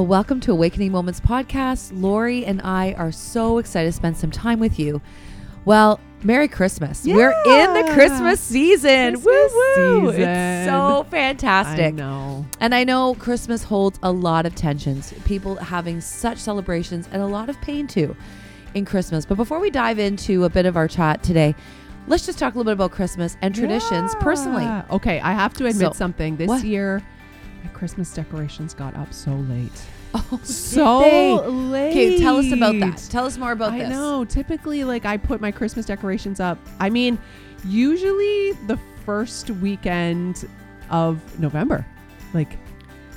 Well, welcome to Awakening Moments podcast. Lori and I are so excited to spend some time with you. Well, Merry Christmas. We're in the Christmas season. Christmas Woo woo. season. It's so fantastic. I know. And I know Christmas holds a lot of tensions, people having such celebrations and a lot of pain too in Christmas. But before we dive into a bit of our chat today, let's just talk a little bit about Christmas and traditions personally. Okay, I have to admit So- something. This What? year, my Christmas decorations got up so late. Oh, So they? late. Okay, tell us about that. Tell us more about I this. I know. Typically, like I put my Christmas decorations up. I mean, usually the first weekend of November. Like,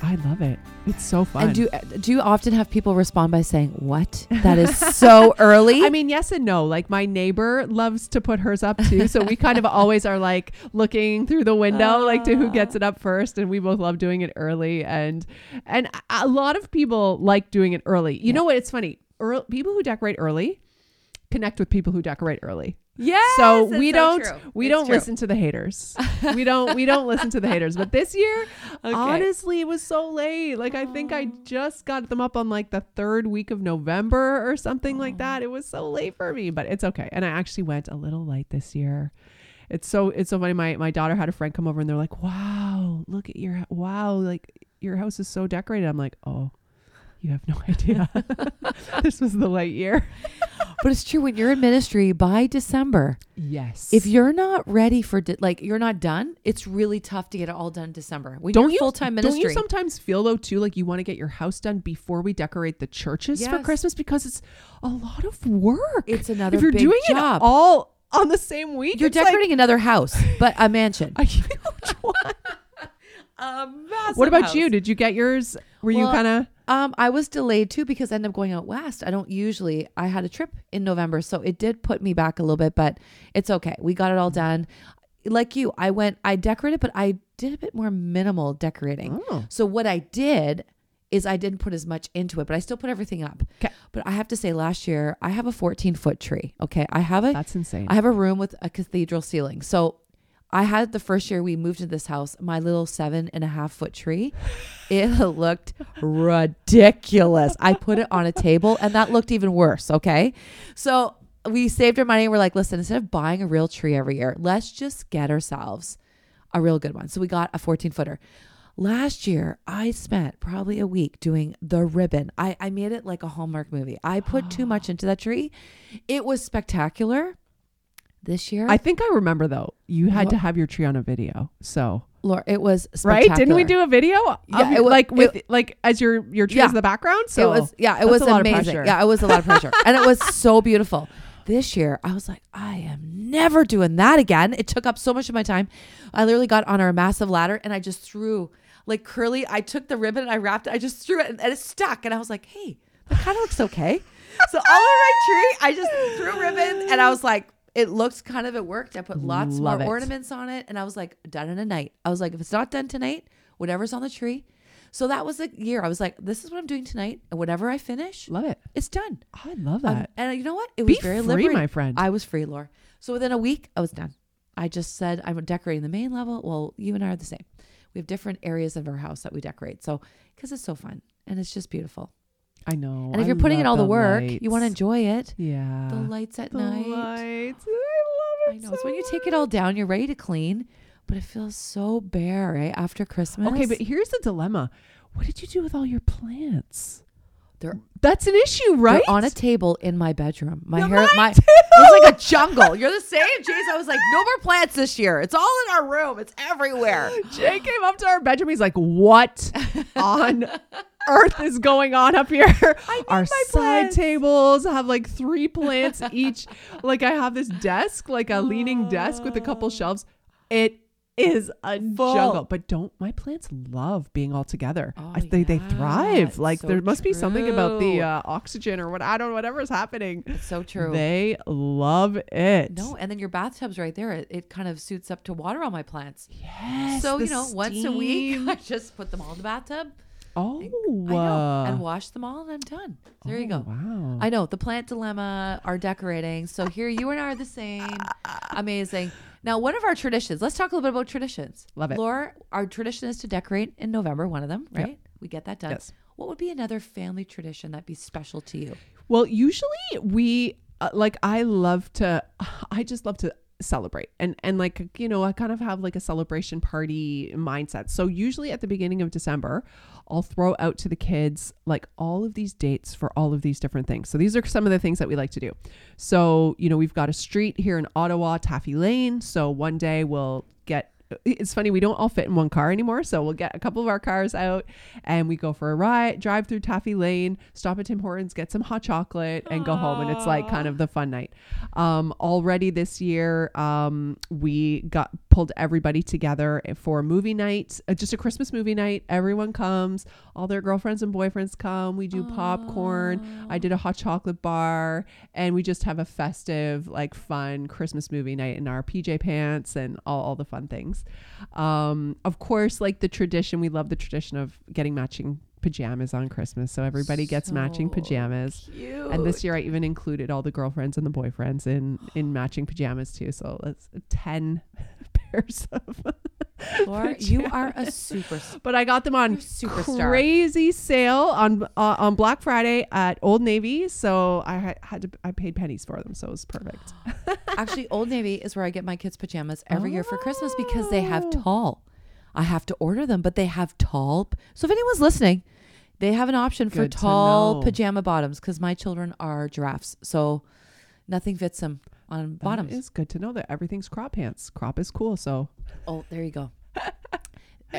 I love it. It's so fun. And do uh, do you often have people respond by saying, "What? That is so early." I mean, yes and no. Like my neighbor loves to put hers up too, so we kind of always are like looking through the window, like to who gets ah. it up first, and we both love doing it early. And and a lot of people like doing it early. You Yeah. know what? It's funny. Earl people who decorate early connect with people who decorate early. Yeah. so we so don't true. we It's don't true. listen to the haters. we don't we don't listen to the haters. But this year, Okay. honestly, it was so late. Like I think I Oh. just got them up on like the third week of November or something like that. Oh. It was so late for me, but it's okay. And I actually went a little light this year. It's so it's so funny. My my daughter had a friend come over and they're like, "Wow, look at your wow, like your house is so decorated." I'm like, "Oh." You have no idea. this was the light year. But it's true when you're in ministry by December. Yes. If you're not ready for di- like you're not done, it's really tough to get it all done December. When don't you full time Don't you sometimes feel though too like you want to get your house done before we decorate the churches for Christmas because it's a lot of work. it's another if you're doing job. it all on the same week, you're it's like- decorating another house, but a mansion. a huge one. a massive what about house. you? Did you get yours? Were you kind of Um, I was delayed too because I ended up going out west. I don't usually. I had a trip in November, so it did put me back a little bit, but it's okay. We got it all done. Like you, I went. I decorated, but I did a bit more minimal decorating. Oh. So what I did is I didn't put as much into it, but I still put everything up. 'Kay. But I have to say, last year I have a 14 foot tree. Okay, I have a That's insane. I have a room with a cathedral ceiling. So I had the first year we moved to this house, my little seven and a half foot tree. It looked ridiculous. I put it on a table and that looked even worse. Okay. So we saved our money and we're like, listen, instead of buying a real tree every year, let's just get ourselves a real good one. So we got a 14 footer. Last year, I spent probably a week doing the ribbon. I, I made it like a Hallmark movie. I put too much into that tree. It was spectacular. This year, I think I remember though. You had to have your tree on a video. So Laura, it was right? Didn't we do a video? Yeah, it wa- like with it- like as your your tree Yeah. is the background. So it was yeah, it was a lot of amazing. pressure. Yeah, it was a lot of pressure, and it was so beautiful. This year, I was like, I am never doing that again. It took up so much of my time. I literally got on our massive ladder and I just threw like curly. I took the ribbon and I wrapped it. I just threw it and, and it stuck. And I was like, hey, that kind of looks okay. So all over my tree, I just threw ribbon and I was like, it looks kind of it worked. I put lots Love more it. ornaments on it, and I was like, done in a night. I was like, if it's not done tonight, whatever's on the tree. So that was the year. I was like, this is what I'm doing tonight, and whatever I finish, love it. it's done. I love Um, that. and you know what? It Be was very free, liberating. my friend. I was free, Laura. So within a week, I was done. I just said I'm decorating the main level. Well, you and I are the same. We have different areas of our house that we decorate. So because it's so fun and it's just beautiful. I know. And if I you're putting in all the work, you want to enjoy it. Yeah. The lights at The night. lights. I love it. I know. It's so when you take it all down, you're ready to clean, but it feels so bare, right? After Christmas. Okay, but here's the dilemma. What did you do with all your plants? They're- That's an issue, right? They're on a table in my bedroom. My Yeah, hair, my too. it was like a jungle. You're the same, Jace. I was like, no more plants this year. It's all in our room. It's everywhere. Jay came up to our bedroom. He's like, "What on earth is going on up here?" Our my side plants. tables have like three plants each. Like I have this desk, like a leaning desk with a couple shelves. It is a Full. jungle, but don't my plants love being all together? Oh, I think they yeah. thrive. Like so there must be something about the uh, oxygen or what I don't know whatever's happening. It's so true. They love it. no, and then your bathtub's right there. It, it kind of suits up to water all my plants. Yes. so you know, once a week. I just put them all in the bathtub. Oh, I know, uh, and wash them all, and I'm done. There you oh, go. Wow. I know the plant dilemma are decorating. So here you and I are the same. Amazing. Now, one of our traditions. Let's talk a little bit about traditions. Love it. Laura, our tradition is to decorate in November. One of them, Yep. right? We get that done. Yes. what would be another family tradition that'd be special to you? Well, usually we uh, like I love to I just love to celebrate and and like you know I kind of have like a celebration party mindset. So usually at the beginning of December, I'll throw out to the kids like all of these dates for all of these different things. So these are some of the things that we like to do. So, you know, we've got a street here in Ottawa, Taffy Lane. So one day we'll it's funny we don't all fit in one car anymore so we'll get a couple of our cars out and we go for a ride drive through taffy lane stop at tim hortons get some hot chocolate and go home and it's like kind of the fun night. Um, already this year um, we got pulled everybody together for a movie night uh, just a christmas movie night everyone comes all their girlfriends and boyfriends come we do popcorn i did a hot chocolate bar and we just have a festive like fun christmas movie night in our pj pants and all, all the fun things um, of course, like the tradition, we love the tradition of getting matching pajamas on Christmas. So everybody gets matching pajamas. Cute. And this year I even included all the girlfriends and the boyfriends in in matching pajamas too. So that's 10 pairs of Laura, you are a super But I got them on superstar. crazy sale on uh, on Black Friday at Old Navy. So I had to I paid pennies for them. So it was perfect. Actually, Old Navy is where I get my kids' pajamas every year for Christmas because they have Oh. tall. I have to order them, but they have tall. So if anyone's listening, they have an option for Good to tall pajama bottoms because my children are giraffes. So nothing fits them on bottoms. It's good to know that everything's crop pants. Crop is cool. So oh, there you go.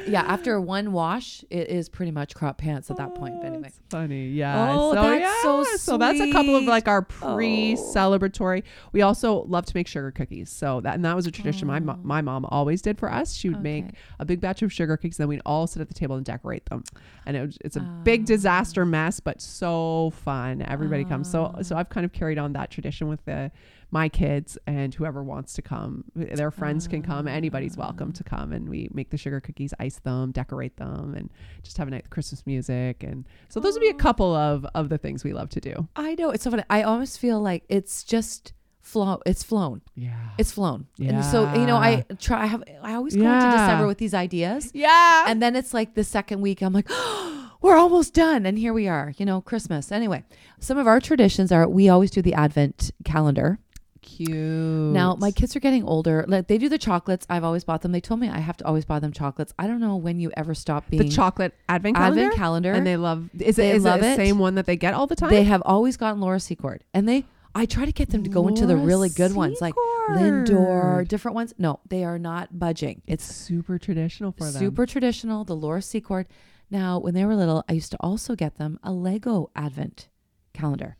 yeah, after one wash, it is pretty much crop pants at that point. But anyway, That's funny. Yeah. Oh, so, that's so yeah. So that's a couple of like our Oh. pre-celebratory. We also love to make sugar cookies. So that and that was a tradition my mo- Oh. my mom always did for us. She would make a big batch of sugar cookies, then we'd all sit at the table and decorate them. And it was, it's a big Ah. disaster mess, but so fun. Everybody comes. So Ah. so I've kind of carried on that tradition with the my kids and whoever wants to come. Their friends can come. Anybody's welcome ah. to come, and we make the sugar cookies, ice them, decorate them, and just have a night with Christmas music. And so those would be a couple of of the things we love to do. I know it's so funny. I almost feel like it's just flow. It's flown. Yeah. It's flown. And so you know, I try. I have. I always go into December with these ideas, yeah. and then it's like the second week. I'm like, we're almost done, and here we are. You know, Christmas. Anyway, some of our traditions are we always do the Advent calendar. Cute. Now my kids are getting older. Like they do the chocolates. I've always bought them. They told me I have to always buy them chocolates. I don't know when you ever stop being the chocolate advent calendar. Advent calendar. And they love. Is They it is love it the same one that they get all the time? They have always gotten Laura Secord, and they. I try to get them to go into the really good ones, like Lindor, different ones. No, they are not budging. It's It's super traditional for them. super traditional. The Laura Secord. Now, when they were little, I used to also get them a Lego Advent calendar.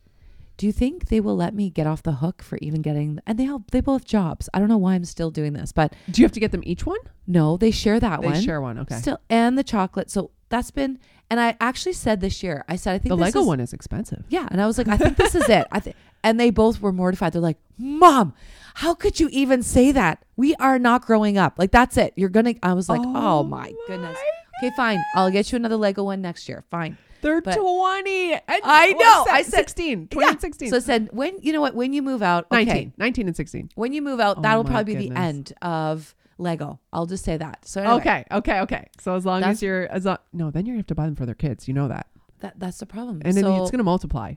Do you think they will let me get off the hook for even getting? And they all they both have jobs. I don't know why I'm still doing this, but Do you have to get them each one? no, they share that one. They one. share one. Okay. Still, and the chocolate. So that's been. And I actually said this year, I said I think the Lego is- one is expensive. Yeah, and I was like, I think this is it. I think, and they both were mortified. They're like, "Mom, how could you even say that? We are not growing up. Like that's it. You're gonna." I was like, "Oh, oh my goodness." Okay, fine. I'll get you another Lego one next year. Fine. They're But- 20. And I know. I said- 16. 20 and 16. So I said, when you know what? When you move out, okay. 19. 19 and 16. When you move out, Oh that'll probably be the end of Lego. I'll just say that. So anyway, Okay. Okay. Okay. So as long as you're, as long, no, then you have to buy them for their kids. You know that. that that's the problem. And then it's going to multiply.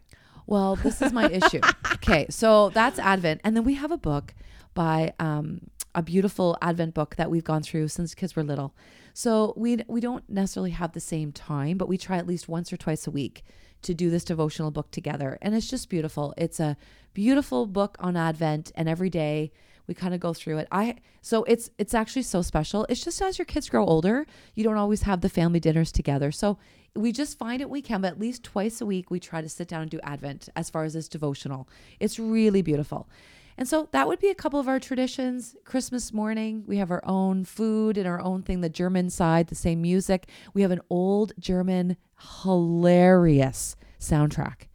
Well, this is my issue. Okay, so that's Advent, and then we have a book by um, a beautiful Advent book that we've gone through since kids were little. So we we don't necessarily have the same time, but we try at least once or twice a week to do this devotional book together, and it's just beautiful. It's a beautiful book on Advent, and every day we kind of go through it. I so it's it's actually so special. It's just as your kids grow older, you don't always have the family dinners together. So we just find it we can, but at least twice a week we try to sit down and do Advent as far as this devotional. It's really beautiful. And so that would be a couple of our traditions. Christmas morning, we have our own food and our own thing, the German side, the same music. We have an old German, hilarious soundtrack.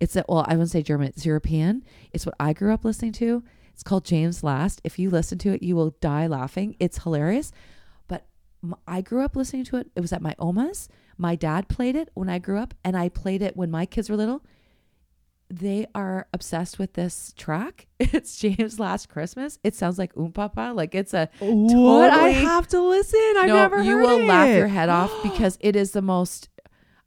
It's a, well, I wouldn't say German, it's European. It's what I grew up listening to. It's called James Last. If you listen to it, you will die laughing. It's hilarious. But I grew up listening to it. It was at my Oma's. My dad played it when I grew up, and I played it when my kids were little. They are obsessed with this track. It's James Last Christmas. It sounds like Oom Papa. Like it's a What? I have to listen. I've no, never you will it. laugh your head off because it is the most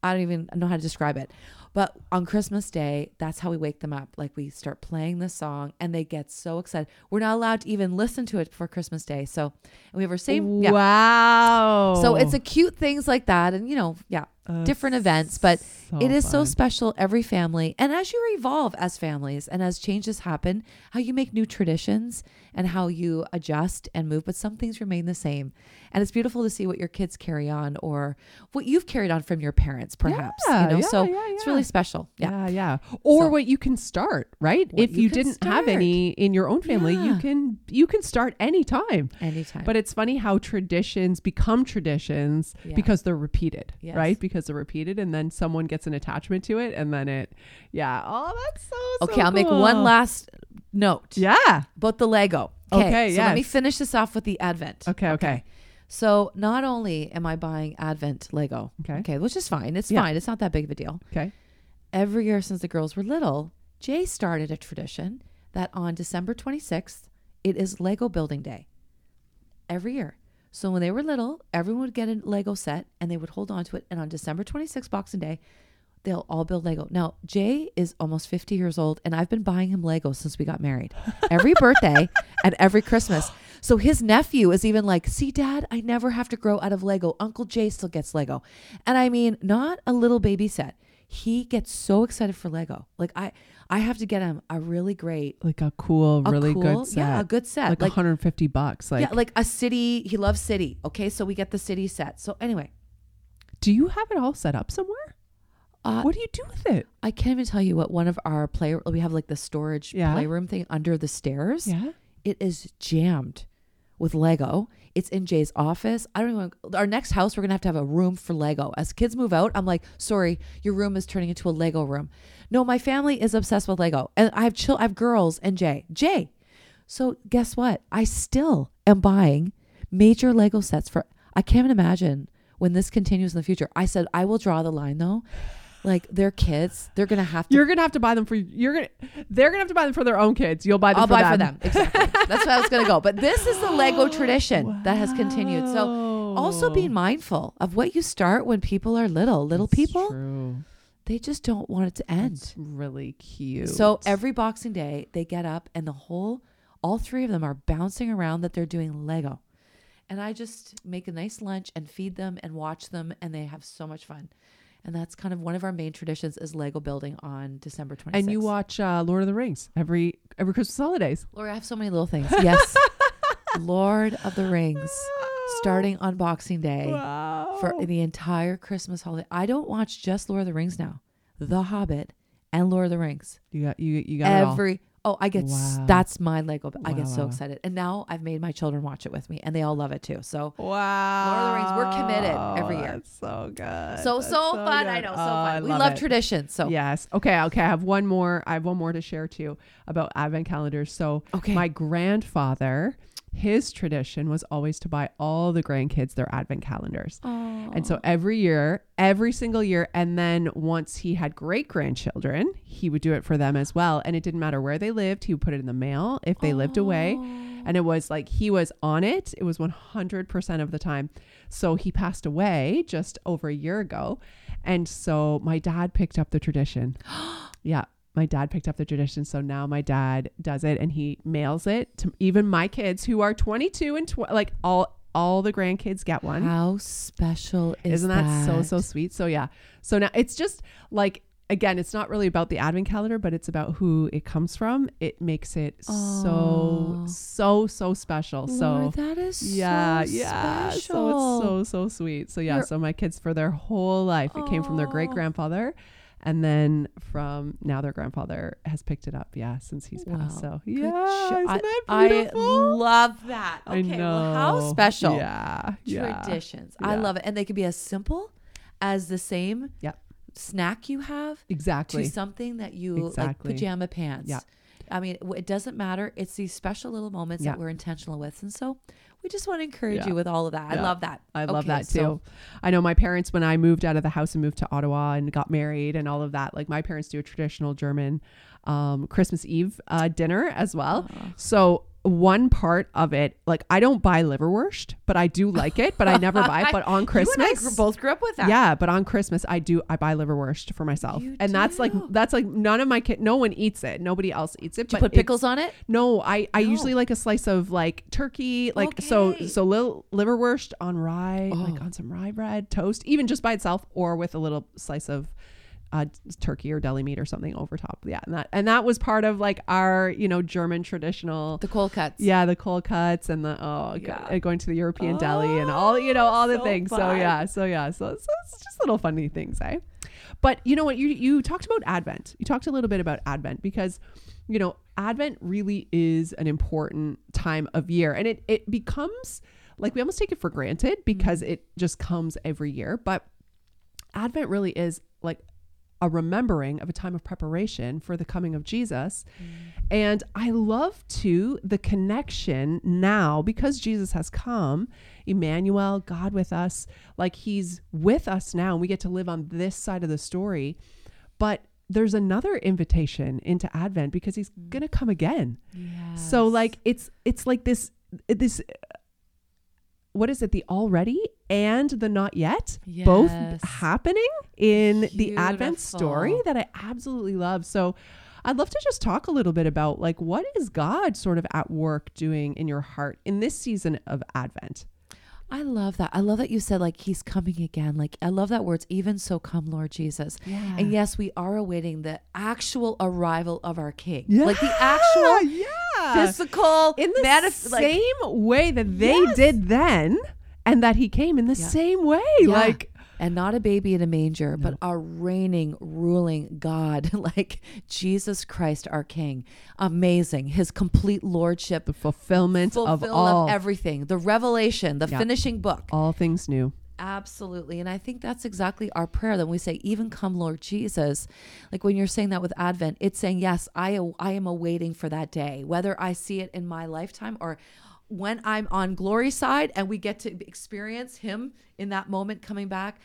I don't even know how to describe it. But on Christmas Day, that's how we wake them up. Like we start playing the song and they get so excited. We're not allowed to even listen to it before Christmas Day. So we have our same yeah. Wow. So it's a cute things like that and you know, yeah, Different events, but so it is so special every family and as you evolve as families and as changes happen, how you make new traditions and how you adjust and move, but some things remain the same. And it's beautiful to see what your kids carry on or what you've carried on from your parents, perhaps. Yeah, you know, yeah, so yeah, it's really special. Yeah. Yeah. Or So- what you can start, right? If you you, didn't have any in your own family, you can you can start anytime. Anytime. But it's funny how traditions become traditions because they're repeated, Yes. right? Because they're repeated and then someone gets an attachment to it and then it yeah. Oh, that's so so okay, I'll make one last note Yeah. about the Lego. Okay, so let me finish this off with the Advent. Okay, okay. So not only am I buying Advent Lego, Okay. okay, which is fine. It's Yeah. fine. It's not that big of a deal. Okay. Every year since the girls were little, Jay started a tradition that on December 26th, it is Lego building day. Every year. So when they were little, everyone would get a Lego set and they would hold on to it. And on December 26th, Boxing Day, they'll all build Lego. Now, Jay is almost 50 years old, and I've been buying him Lego since we got married. Every birthday and every Christmas. So his nephew is even like, see, dad, I never have to grow out of Lego. Uncle Jay still gets Lego. And I mean, not a little baby set. He gets so excited for Lego. Like I I have to get him a really great Like a cool, a really cool- good set. Yeah, a good set. like, Like, 150 bucks. Like, yeah, like a city. He loves city. Okay, so we get the city set. So anyway, do you have it all set up somewhere? uh, what do you do with it? I can't even tell you what one of our play. We have like the storage Yeah. playroom thing under the stairs. Yeah. It is jammed with Lego. It's in Jay's office. I don't even. Our next house, we're gonna have to have a room for Lego. As kids move out, I'm like, sorry, your room is turning into a Lego room. No, my family is obsessed with Lego, and I have chill. I have girls and Jay. Jay. So guess what? I still am buying major Lego sets for. I can't even imagine when this continues in the future. I said I will draw the line though. Like they're kids, they're gonna have to You're gonna have to buy them for you're gonna they're gonna have to buy them for their own kids. You'll buy them I'll for buy them. for them. Exactly. That's where I was to go. But this is the Lego tradition that has continued. So also Wow. being mindful of what you start when people are little. Little That's people, True. they just don't want it to end. That's really cute. So every Boxing Day, they get up and the whole, all three of them are bouncing around that they're doing Lego. And I just make a nice lunch and feed them and watch them, and they have so much fun. And that's kind of one of our main traditions is Lego building on December 26th. and you watch uh, Lord of the Rings every every Christmas holidays. Lord, I have so many little things. Yes. Lord of the Rings. starting on Boxing Day wow. for the entire Christmas holiday. I don't watch just Lord of the Rings now. The Hobbit and Lord of the Rings. you got you you got it all. Every oh, I get s Wow. that's my Lego. I get Wow, so wow. excited, and now I've made my children watch it with me, and they all love it too. So Wow. Lord of the Rings, we're committed every year. That's so good. so That's so, fun. I good. know so Oh, fun. We love it. traditions. So Yes. Okay. Okay. I have one more. I have one more to share too about advent calendars. So okay, my grandfather, his tradition was always to buy all the grandkids their advent calendars. And so every year, every single year, and then once he had great grandchildren, he would do it for them as well. And it didn't matter where they lived, he would put it in the mail if they lived away. And it was like he was on it. It was 100% of the time. So he passed away just over a year ago. And so my dad picked up the tradition. yeah. My dad picked up the tradition. So now my dad does it and he mails it to even my kids who are 22 and tw- like all all the grandkids get one. How special is Isn't that, so so sweet? So yeah. So now it's just like again, it's not really about the advent calendar, but it's about who it comes from. It makes it Aw. so so so special. so that is yeah, so yeah. special. So it's so so sweet. So yeah, You're- so my kids for their whole life, it came from their great grandfather. And then from now their grandfather has picked it up, yeah, since he's passed. Wow. So Good yeah, isn't I, that I love that. I Okay, well, how special Yeah, yeah. traditions. I love it, and they can be as simple as the same Yep. snack you have Exactly. to something that you Exactly. like pajama pants. Yeah. I mean, it doesn't matter. It's these special little moments Yeah. that we're intentional with, and so we just want to encourage Yeah. you with all of that. I love that. I love Okay, that too. so- I know my parents when I moved out of the house and moved to Ottawa and got married and all of that. Like my parents do a traditional German um, Christmas Eve uh, dinner as well. So one part of it, like I don't buy liverwurst, but I do like it, but I never buy it. But on Christmas, you and I both grew up with that. yeah, but on Christmas I do I buy liverwurst for myself, You and that's like that's like none of my kid, no one eats it, nobody else eats it. Did you put pickles on it? No, I I No. usually like a slice of like turkey, like so Okay. so little liverwurst on rye, like Oh. on some rye bread, toast, even just by itself, or with a little slice of uh, turkey or deli meat or something over top. Yeah, and that and that was part of like our you know German traditional. The cold cuts. yeah, the cold cuts and the oh Yeah. god, going to the European deli and all you know all the so things. So yeah, so yeah, so, so it's just little funny things, eh? But you know what? You you talked about Advent. You talked a little bit about Advent because you know Advent really is an important time of year, and it it becomes like we almost take it for granted because it just comes every year. But Advent really is like a remembering of a time of preparation for the coming of Jesus. Mm. And I love too the connection now because Jesus has come, Emmanuel, God with us, like he's with us now and we get to live on this side of the story. But there's another invitation into Advent because he's mm. going to come again. So like it's it's like this this what is it the already and the not yet both happening in the Advent story that I absolutely love. So I'd love to just talk a little bit about like what is God sort of at work doing in your heart in this season of Advent. I love that. I love that you said like he's coming again. Like I love that words. Even so, come, Lord Jesus. Yeah. And yes, we are awaiting the actual arrival of our King. Yeah. Like the actual yeah. physical in the manif- like- same way that they Yes. did then and that he came in the Yeah. same way. Yeah. Like and not a baby in a manger, No. but a reigning, ruling God, like Jesus Christ, our King. Amazing. His complete lordship, the fulfillment of all of everything, the revelation, the Yeah. finishing book. all things new. Absolutely. And I think that's exactly our prayer. That we say, even come, Lord Jesus. Like when you're saying that with Advent, it's saying, yes, I, I am awaiting for that day, whether I see it in my lifetime or when I'm on glory side and we get to experience him in that moment coming back.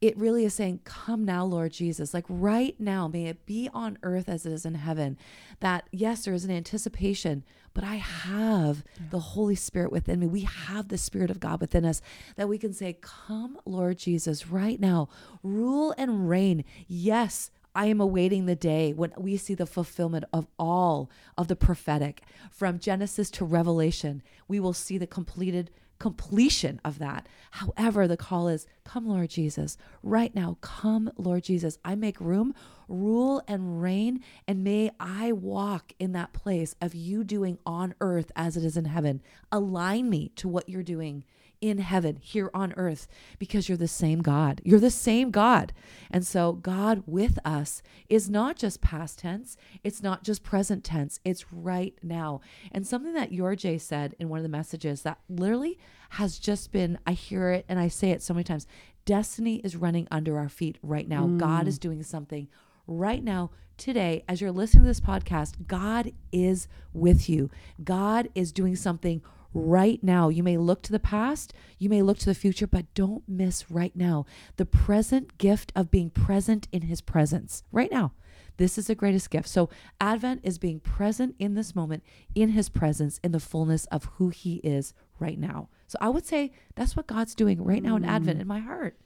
It really is saying, Come now, Lord Jesus. Like right now, may it be on earth as it is in heaven. That, yes, there is an anticipation, but I have the Holy Spirit within me. We have the Spirit of God within us that we can say, Come, Lord Jesus, right now, rule and reign. Yes, I am awaiting the day when we see the fulfillment of all of the prophetic from Genesis to Revelation. We will see the completed completion of that. However, the call is come, Lord Jesus, right now. Come, Lord Jesus. I make room, rule and reign, and may I walk in that place of you doing on earth as it is in heaven. Align me to what you're doing in heaven, here on earth, because you're the same God. You're the same God. And so, God with us is not just past tense, it's not just present tense, it's right now. And something that your Jay said in one of the messages that literally has just been, I hear it and I say it so many times destiny is running under our feet right now. God is mm. doing something right now today as you're listening to this podcast god is with you god is doing something right now. You may look to the past you may look to the future but don't miss right now. The present gift of being present in his presence right now. This is the greatest gift. So advent is being present in this moment in his presence in the fullness of who he is right now. So i would say that's what god's doing right now in advent in my heart.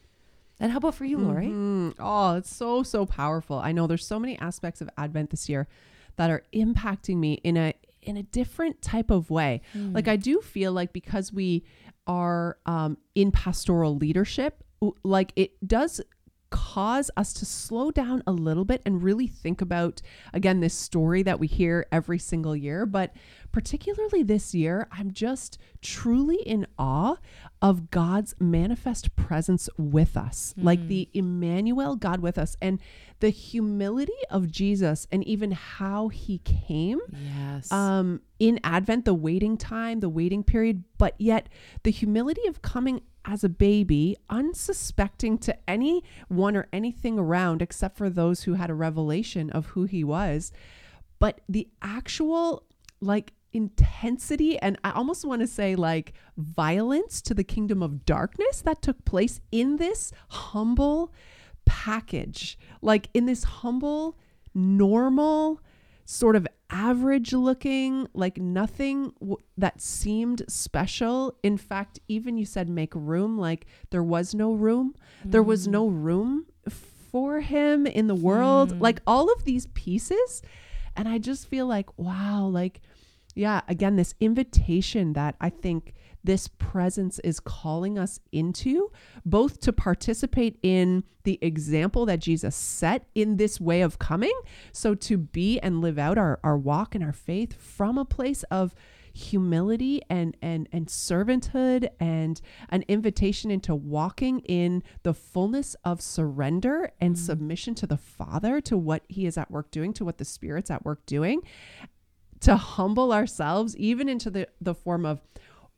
And how about for you lori? Mm, oh, it's so so powerful. I know there's so many aspects of Advent this year that are impacting me in a in a different type of way. Like I do feel like because we are um, in pastoral leadership, like it does cause us to slow down a little bit and really think about again this story that we hear every single year. But particularly this year i'm just truly in awe of god's manifest presence with us like the emmanuel god with us and the humility of jesus and even how he came yes. um, in Advent, the waiting time, the waiting period, but yet the humility of coming as a baby, unsuspecting to anyone or anything around except for those who had a revelation of who he was. But the actual, like, intensity and I almost want to say like violence to the kingdom of darkness that took place in this humble package, like in this humble, normal, sort of average looking, like nothing w- that seemed special. In fact, even you said make room, like there was no room. There was Mm. no room for him in the world. Hmm. Like all of these pieces. And I just feel like, wow, like, yeah, again, this invitation that I think this presence is calling us into, both to participate in the example that Jesus set in this way of coming. So to be and live out our, our walk and our faith from a place of humility and and and servanthood and an invitation into walking in the fullness of surrender and mm. submission to the father to what he is at work doing to what the spirit's at work doing to humble ourselves even into the the form of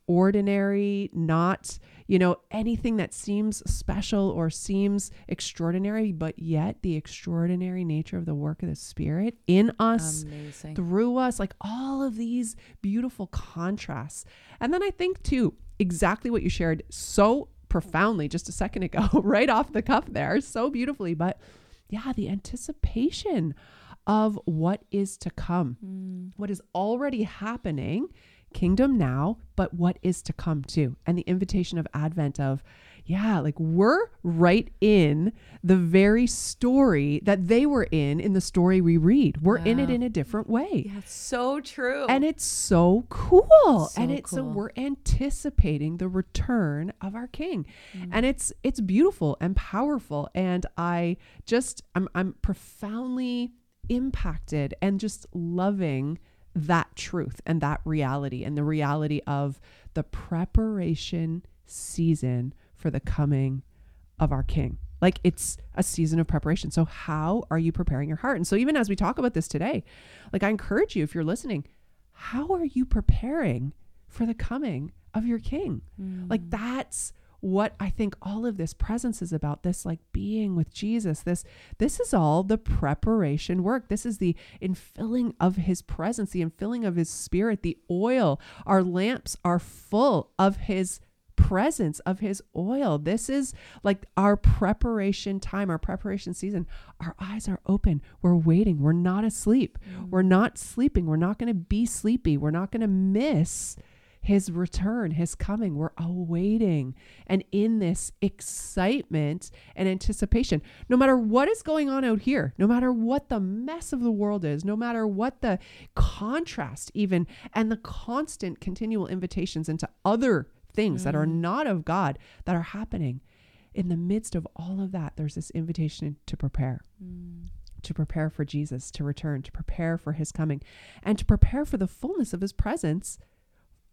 ordinary not you know anything that seems special or seems extraordinary but yet the extraordinary nature of the work of the spirit in us Amazing. through us, like all of these beautiful contrasts. And then I think, too, exactly what you shared so profoundly just a second ago, right off the cuff there, so beautifully. But yeah, the anticipation of what is to come, Mm. what is already happening, kingdom now, but what is to come too. And the invitation of Advent of, yeah, like we're right in the very story that they were in in the story we read. We're in it in a different way. Yeah, so true. And it's so cool. So and it's so we're anticipating the return of our king. Mm. And it's it's beautiful and powerful. And I just I'm I'm profoundly impacted and just loving that truth and that reality and the reality of the preparation season for the coming of our king. Like it's a season of preparation. So, how are you preparing your heart? And so, even as we talk about this today, like I encourage you, if you're listening, how are you preparing for the coming of your king? Mm. Like, that's what I think all of this presence is about this like being with Jesus this this is all the preparation work. This is the infilling of his presence the infilling of his spirit the oil. Our lamps are full of his presence of his oil. This is like our preparation time our preparation season. Our eyes are open. We're waiting. We're not asleep. Mm. We're not sleeping. We're not going to be sleepy. We're not going to miss his return, his coming. We're awaiting and in this excitement and anticipation. No matter what is going on out here, no matter what the mess of the world is, no matter what the contrast, even, and the constant continual invitations into other things that are mm. not of God that are happening. In the midst of all of that, there's this invitation to prepare mm. to prepare for Jesus to return, to prepare for his coming, and to prepare for the fullness of his presence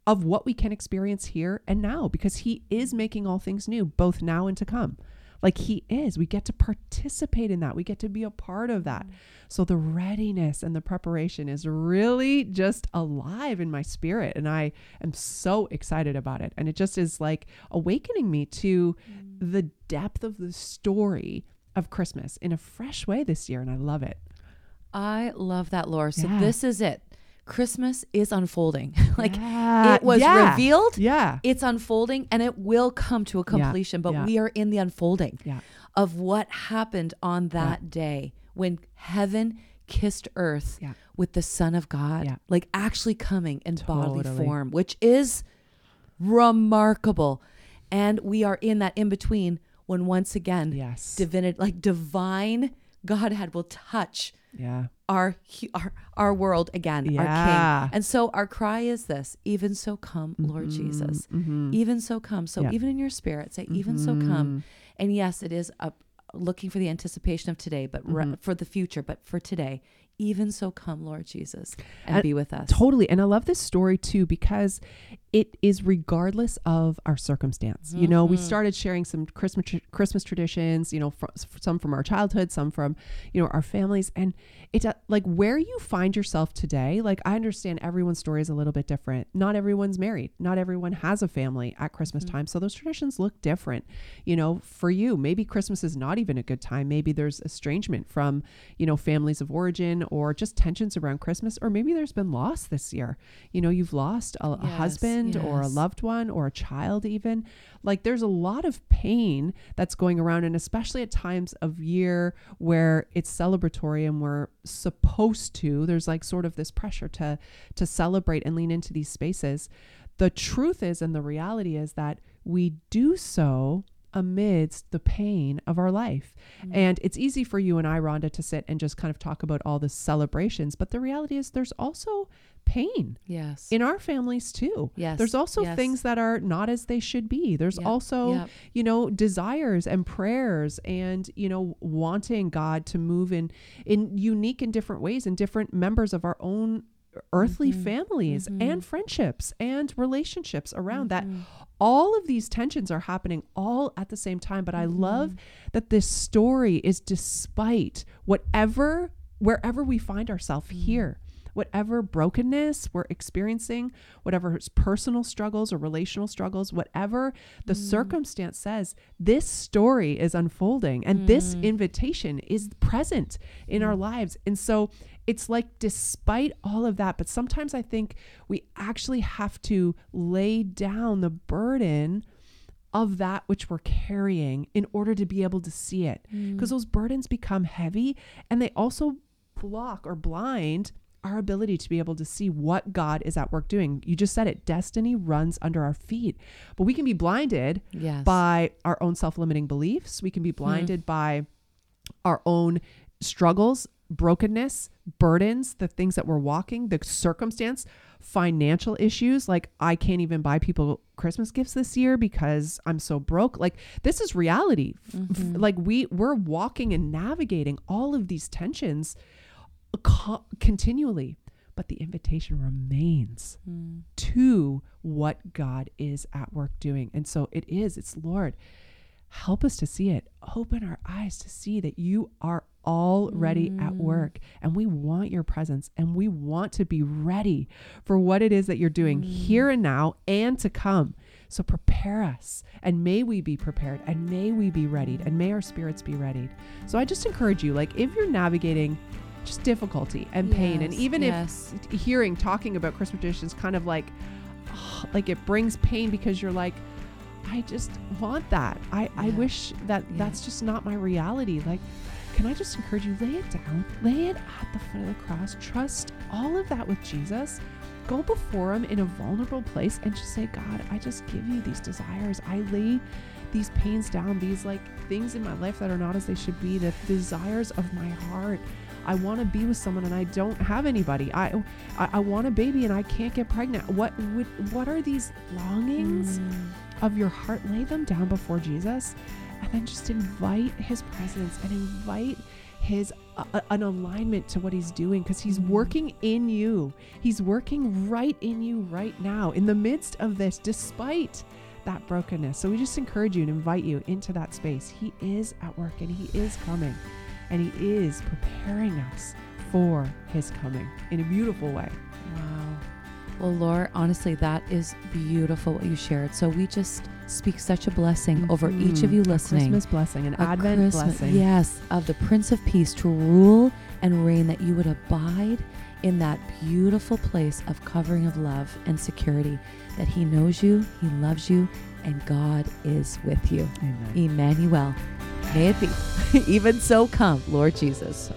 of what we can experience here and now, because he is making all things new, both now and to come. Like he is. We get to participate in that. We get to be a part of that. So the readiness and the preparation is really just alive in my spirit. And I am so excited about it. And it just is like awakening me to mm. the depth of the story of Christmas in a fresh way this year. And I love it. I love that, Laura. So Yeah. this is it. Christmas is unfolding. like Yeah. it was Yeah. revealed. Yeah. It's unfolding and it will come to a completion, but yeah. we are in the unfolding of what happened on that day when heaven kissed earth with the Son of God, Yeah. like actually coming in bodily form, which is remarkable. And we are in that in between when once again, Yes. divinity, like divine Godhead will touch yeah. Our our, our world again, our Yeah. King. And so our cry is this: even so, come, Lord mm-hmm. Jesus. Mhm. Even so, come. So Yeah. even in your spirit, say, even so, mm-hmm. come. And yes, it is looking for the anticipation of today, but re- mm-hmm. for the future, but for today, even so, come, Lord Jesus, and, And be with us. Totally. And I love this story too because it is regardless of our circumstance. You know, we Mm-hmm. started sharing some Christmas tr- Christmas traditions, you know, fr- some from our childhood, some from, you know, our families and it's uh, like where you find yourself today. Like I understand everyone's story is a little bit different. Not everyone's married. Not everyone has a family at Christmas Mm-hmm. time. So those traditions look different. You know, for you, maybe Christmas is not even a good time. Maybe there's estrangement from, you know, families of origin or just tensions around Christmas, or maybe there's been loss this year. You know, you've lost a, a Yes, husband or a loved one or a child, even. Like there's a lot of pain that's going around, and especially at times of year where it's celebratory and we're supposed to, there's like sort of this pressure to to celebrate and lean into these spaces. The truth is, and the reality is that we do so amidst the pain of our life. Mm. And it's easy for you and I, Rhonda, to sit and just kind of talk about all the celebrations. But the reality is, there's also pain Yes. in our families too. yes. There's also yes. things that are not as they should be. There's Yep, also, yep. you know, desires and prayers and, you know, wanting God to move in in unique and different ways in different members of our own earthly Mhm, families mhm. and friendships and relationships around that Mhm. All of these tensions are happening all at the same time but i love Mhm. that this story is despite whatever wherever we find ourselves Mm. here whatever brokenness we're experiencing whatever personal struggles or relational struggles whatever the Mm. circumstance says this story is unfolding and this Mm. invitation is present in our lives and so it's like despite all of that but sometimes i think we actually have to lay down the burden of that which we're carrying in order to be able to see it Mm. because those burdens become heavy and they also block or blind our ability to be able to see what God is at work doing. You just said it destiny runs under our feet, but we can be blinded Yes. by our own self limiting beliefs. We can be blinded by our own struggles, brokenness, burdens, the things that we're walking, the circumstance, financial issues. Like, I can't even buy people Christmas gifts this year because I'm so broke. Like, this is reality. Mhm. Like, we, we're walking and navigating all of these tensions co- continually. But the invitation remains Mm. to what God is at work doing. And so it is, it's Lord, help us to see it. Open our eyes to see that you are already at Mm. work and we want your presence and we want to be ready for what it is that you're doing Mm. here and now and to come. So prepare us and may we be prepared and may we be readied and may our spirits be readied. So I just encourage you like if you're navigating just difficulty and pain and even yes. if hearing talking about Christmas traditions kind of like like it brings pain because you're like I just want that. I I wish that Yeah. that's just not my reality. Like can I just encourage you lay it down. Lay it at the foot of the cross. Trust all of that with Jesus. Go before him in a vulnerable place and just say, God, I just give you these desires. I lay these pains down, these like things in my life that are not as they should be, the desires of my heart. I want to be with someone and I don't have anybody. I I, I want a baby and I can't get pregnant. What would what are these longings Mm. of your heart? Lay them down before Jesus, and then just invite His presence and invite His uh, uh, an alignment to what He's doing because He's Mm. working in you. He's working right in you right now in the midst of this, despite that brokenness. So we just encourage you and invite you into that space. He is at work and He is coming and He is preparing us for His coming in a beautiful way. Wow. Well, Laura, honestly, that is beautiful what you shared. So we just speak such a blessing over each of Mhm. you A listening. Christmas blessing, an A Advent Christmas- blessing. Yes, of the Prince of Peace to rule and reign, that you would abide in that beautiful place of covering of love and security, that He knows you, He loves you, and God is with you. Amen. Emmanuel. May it be. Even so, come, Lord Jesus.